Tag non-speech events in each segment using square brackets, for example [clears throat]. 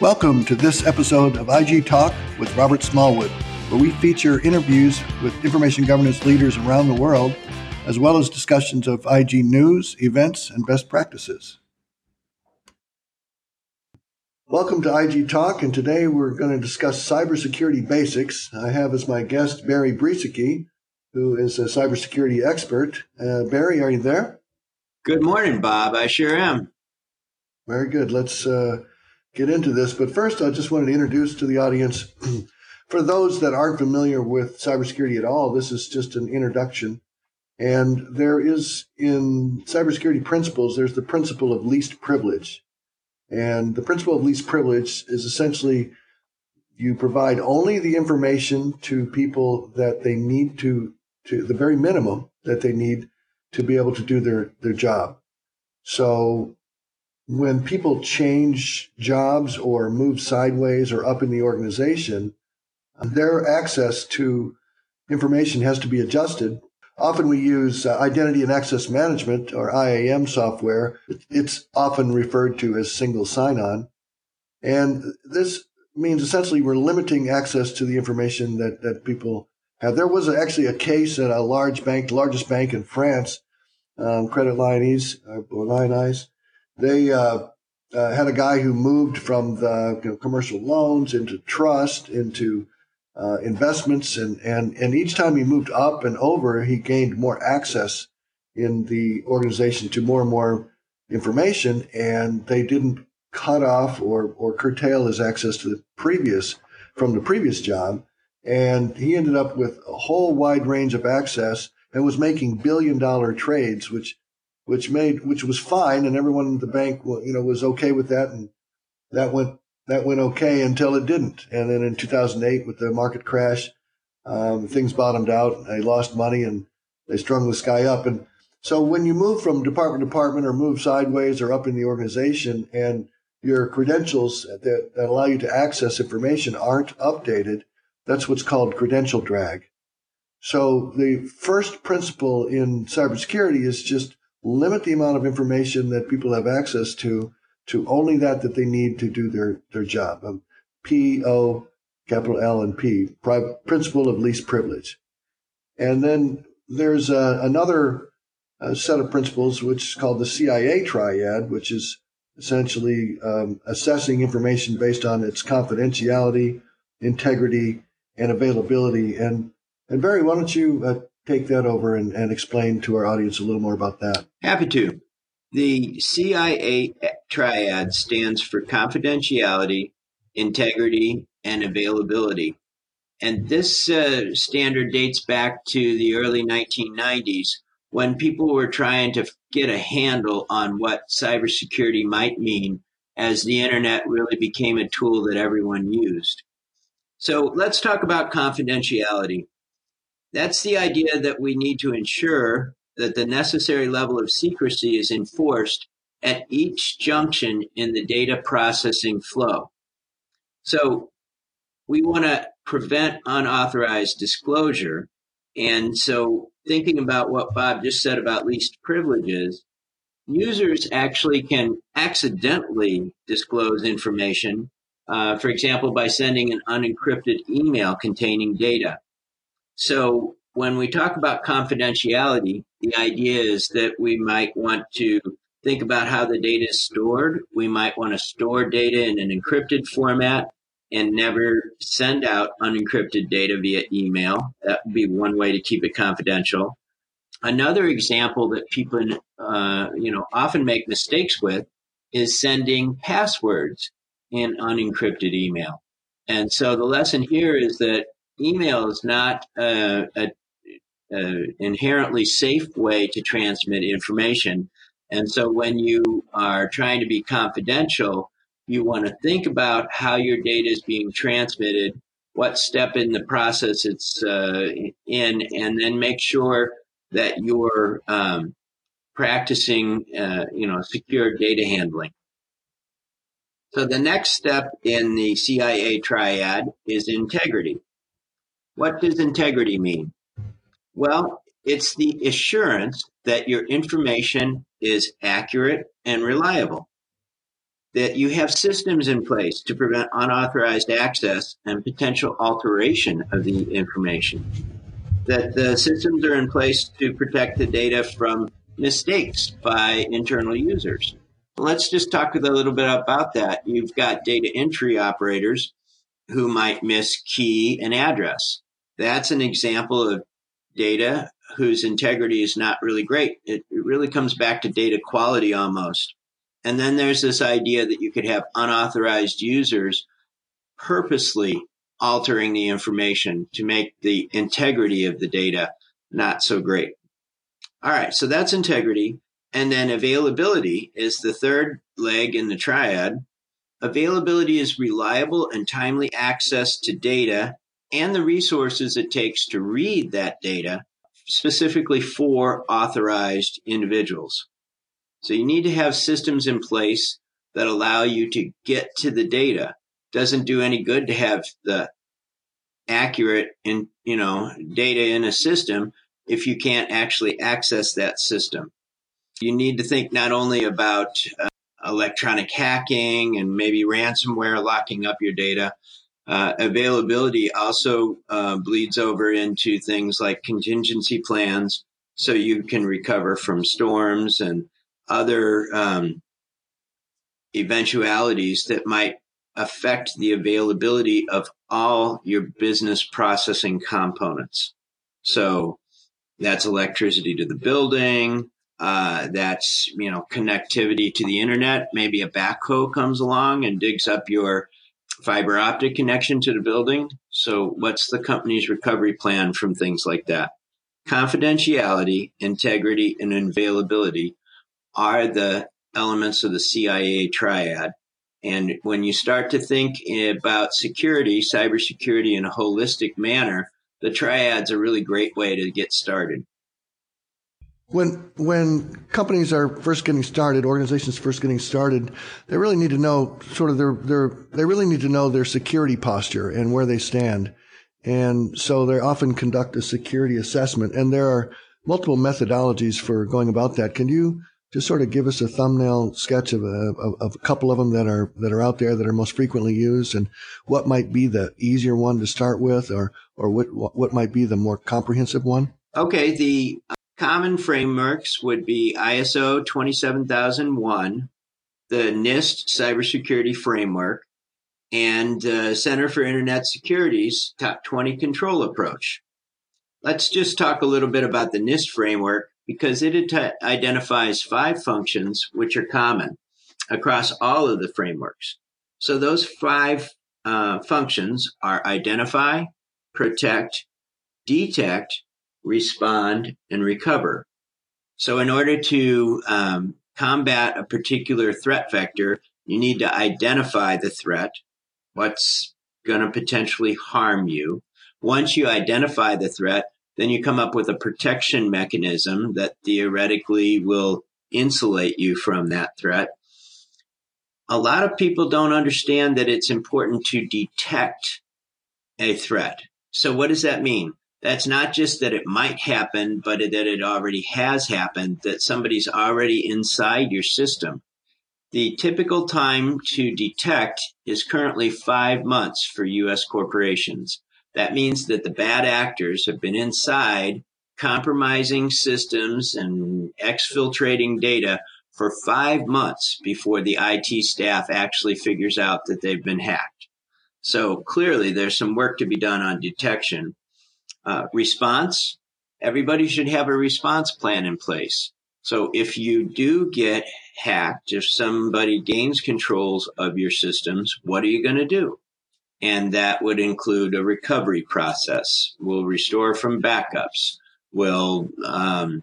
Welcome to this episode of IG Talk with Robert Smallwood, where we feature interviews with information governance leaders around the world, as well as discussions of IG news, events, and best practices. Welcome to IG Talk, and today we're going to discuss cybersecurity basics. I have as my guest Barry Brueseke, who is a cybersecurity expert. Uh, Barry, are you there? Good morning, Bob. I sure am. Very good. Let's uh, get into this. But first, I just wanted to introduce to the audience [clears throat] for those that aren't familiar with cybersecurity at all, this is just an introduction. And there is in cybersecurity principles, there's the principle of least privilege. And the principle of least privilege is essentially you provide only the information to people that they need to, to the very minimum that they need to be able to do their, their job. So when people change jobs or move sideways or up in the organization, their access to information has to be adjusted. Often we use uh, identity and access management or IAM software. It's often referred to as single sign-on. And this means essentially we're limiting access to the information that, that people have. There was actually a case at a large bank, the largest bank in France, um, Credit Lyonnais, uh, or Lyonnais. They uh, uh, had a guy who moved from the you know, commercial loans into trust, into uh, investments, and, and and each time he moved up and over, he gained more access in the organization to more and more information, and they didn't cut off or or curtail his access to the previous from the previous job, and he ended up with a whole wide range of access and was making billion dollar trades, which which made which was fine, and everyone in the bank you know was okay with that, and that went that went okay until it didn't. And then in 2008, with the market crash, um, things bottomed out. They lost money and they strung this guy up. And so when you move from department to department or move sideways or up in the organization and your credentials that, that allow you to access information aren't updated, that's what's called credential drag. So the first principle in cybersecurity is just limit the amount of information that people have access to to only that that they need to do their, their job. Um, P O capital L and P, principle of least privilege. And then there's uh, another uh, set of principles which is called the CIA triad, which is essentially um, assessing information based on its confidentiality, integrity, and availability. And and Barry, why don't you uh, take that over and, and explain to our audience a little more about that? Happy to. The CIA triad stands for confidentiality, integrity, and availability. And this uh, standard dates back to the early 1990s when people were trying to get a handle on what cybersecurity might mean as the internet really became a tool that everyone used. So let's talk about confidentiality. That's the idea that we need to ensure that the necessary level of secrecy is enforced at each junction in the data processing flow. So we want to prevent unauthorized disclosure. And so thinking about what Bob just said about least privileges, users actually can accidentally disclose information, uh, for example, by sending an unencrypted email containing data. So when we talk about confidentiality, the idea is that we might want to think about how the data is stored. We might want to store data in an encrypted format and never send out unencrypted data via email. That would be one way to keep it confidential. Another example that people, uh, you know, often make mistakes with is sending passwords in unencrypted email. And so the lesson here is that email is not a, a uh, inherently safe way to transmit information. And so when you are trying to be confidential, you want to think about how your data is being transmitted, what step in the process it's uh, in, and then make sure that you're um, practicing, uh, you know, secure data handling. So the next step in the CIA triad is integrity. What does integrity mean? Well, it's the assurance that your information is accurate and reliable. that you have systems in place to prevent unauthorized access and potential alteration of the information. That the systems are in place to protect the data from mistakes by internal users. Let's just talk a little bit about that. You've got data entry operators who might miss key and address. That's an example of data whose integrity is not really great. It, it really comes back to data quality almost. And then there's this idea that you could have unauthorized users purposely altering the information to make the integrity of the data not so great. All right, so that's integrity. And then availability is the third leg in the triad. Availability is reliable and timely access to data and the resources it takes to read that data, specifically for authorized individuals. So you need to have systems in place that allow you to get to the data. Doesn't do any good to have the accurate in, you know, data in a system if you can't actually access that system. You need to think not only about uh, electronic hacking and maybe ransomware locking up your data. Uh, availability also uh, bleeds over into things like contingency plans so you can recover from storms and other um, eventualities that might affect the availability of all your business processing components. So that's electricity to the building. Uh, that's you know connectivity to the internet. Maybe a backhoe comes along and digs up your fiber optic connection to the building. So what's the company's recovery plan from things like that? Confidentiality, integrity, and availability are the elements of the CIA triad. And when you start to think about security, cybersecurity in a holistic manner, the triad's a really great way to get started. When when companies are first getting started, organizations first getting started, they really need to know sort of their their they really need to know their security posture and where they stand. And so they often conduct a security assessment and there are multiple methodologies for going about that. Can you just sort of give us a thumbnail sketch of a, of a couple of them that are that are out there that are most frequently used, and what might be the easier one to start with, or or what what might be the more comprehensive one? Okay, the common frameworks would be ISO 27001, the NIST cybersecurity framework, and uh, Center for Internet Security's top 20 control approach. Let's just talk a little bit about the NIST framework because it identifies five functions which are common across all of the frameworks. So those five uh, functions are identify, protect, detect, respond, and recover. So in order to um, combat a particular threat vector, you need to identify the threat, what's going to potentially harm you. Once you identify the threat, then you come up with a protection mechanism that theoretically will insulate you from that threat. A lot of people don't understand that it's important to detect a threat. So what does that mean? That's not just that it might happen, but that it already has happened, that somebody's already inside your system. The typical time to detect is currently five months for U.S. corporations. That means that the bad actors have been inside compromising systems and exfiltrating data for five months before the IT staff actually figures out that they've been hacked. So clearly there's some work to be done on detection. Uh, response, everybody should have a response plan in place. So if you do get hacked, if somebody gains controls of your systems, what are you going to do? and that would include a recovery process. We'll restore from backups. We'll um,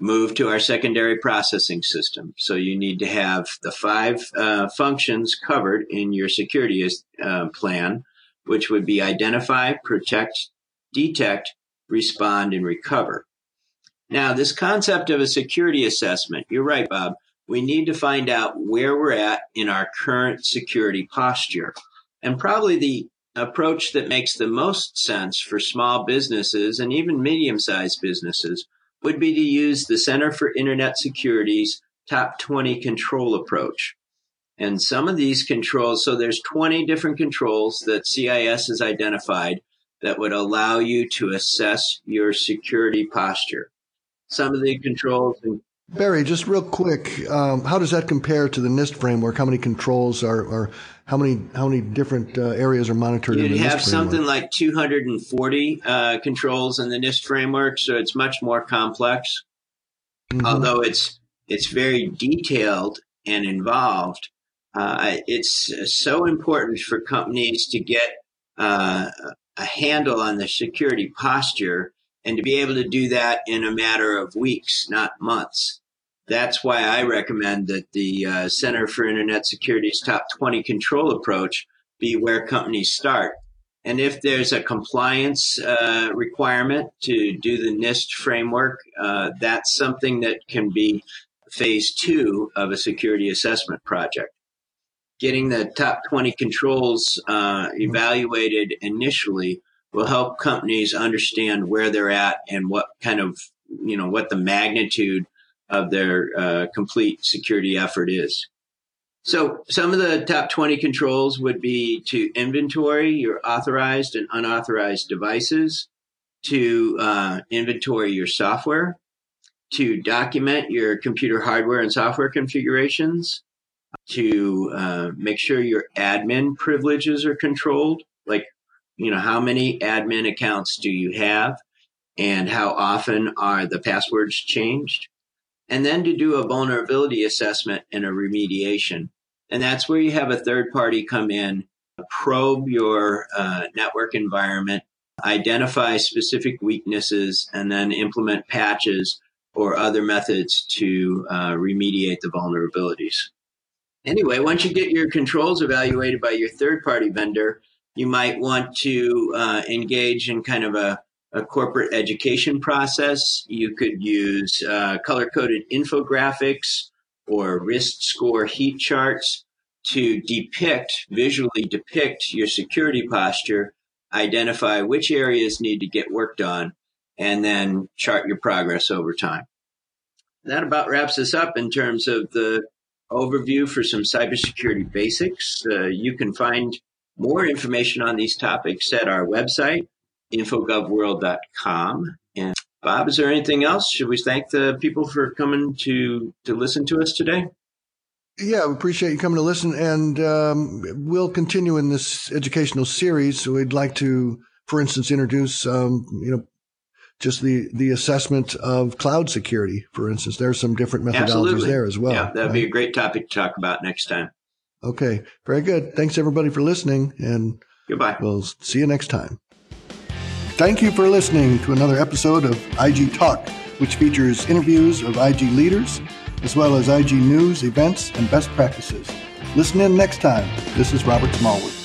move to our secondary processing system. So you need to have the five uh, functions covered in your security uh, plan, which would be identify, protect, detect, respond, and recover. Now, this concept of a security assessment, you're right, Bob. We need to find out where we're at in our current security posture. And probably the approach that makes the most sense for small businesses and even medium sized businesses would be to use the Center for Internet Security's top 20 control approach. And some of these controls, so there's 20 different controls that CIS has identified that would allow you to assess your security posture. Some of the controls. Barry, just real quick, um, how does that compare to the NIST framework? How many controls are, or how many how many different uh, areas are monitored? You'd have something like 240 uh, controls in the NIST framework, so it's much more complex. Mm-hmm. Although it's it's very detailed and involved, uh, it's so important for companies to get uh, a handle on the security posture and to be able to do that in a matter of weeks, not months. That's why I recommend that the uh, Center for Internet Security's top 20 control approach be where companies start. And if there's a compliance uh, requirement to do the NIST framework, uh, that's something that can be phase two of a security assessment project getting the top 20 controls uh, evaluated initially will help companies understand where they're at and what kind of, you know, what the magnitude of their uh, complete security effort is. So some of the top 20 controls would be to inventory your authorized and unauthorized devices, to uh, inventory your software, to document your computer hardware and software configurations, to uh, make sure your admin privileges are controlled. Like, you know, how many admin accounts do you have and how often are the passwords changed? And then to do a vulnerability assessment and a remediation. And that's where you have a third party come in, probe your uh, network environment, identify specific weaknesses, and then implement patches or other methods to uh, remediate the vulnerabilities. Anyway, once you get your controls evaluated by your third party vendor, you might want to uh, engage in kind of a, a, corporate education process. You could use uh, color coded infographics or risk score heat charts to depict, visually depict your security posture, identify which areas need to get worked on, and then chart your progress over time. That about wraps us up in terms of the overview for some cybersecurity basics. Uh, you can find more information on these topics at our website, infogovworld.com. And Bob, is there anything else? Should we thank the people for coming to, to listen to us today? Yeah, we appreciate you coming to listen, and um, we'll continue in this educational series. We'd like to, for instance, introduce um, you know just the, the assessment of cloud security, for instance. There's some different methodologies Absolutely. there as well. Yeah, that'd right? be a great topic to talk about next time. Okay, very good. Thanks everybody for listening, and goodbye. We'll see you next time. Thank you for listening to another episode of IG Talk, which features interviews of IG leaders as well as IG news, events, and best practices. Listen in next time. This is Robert Smallwood.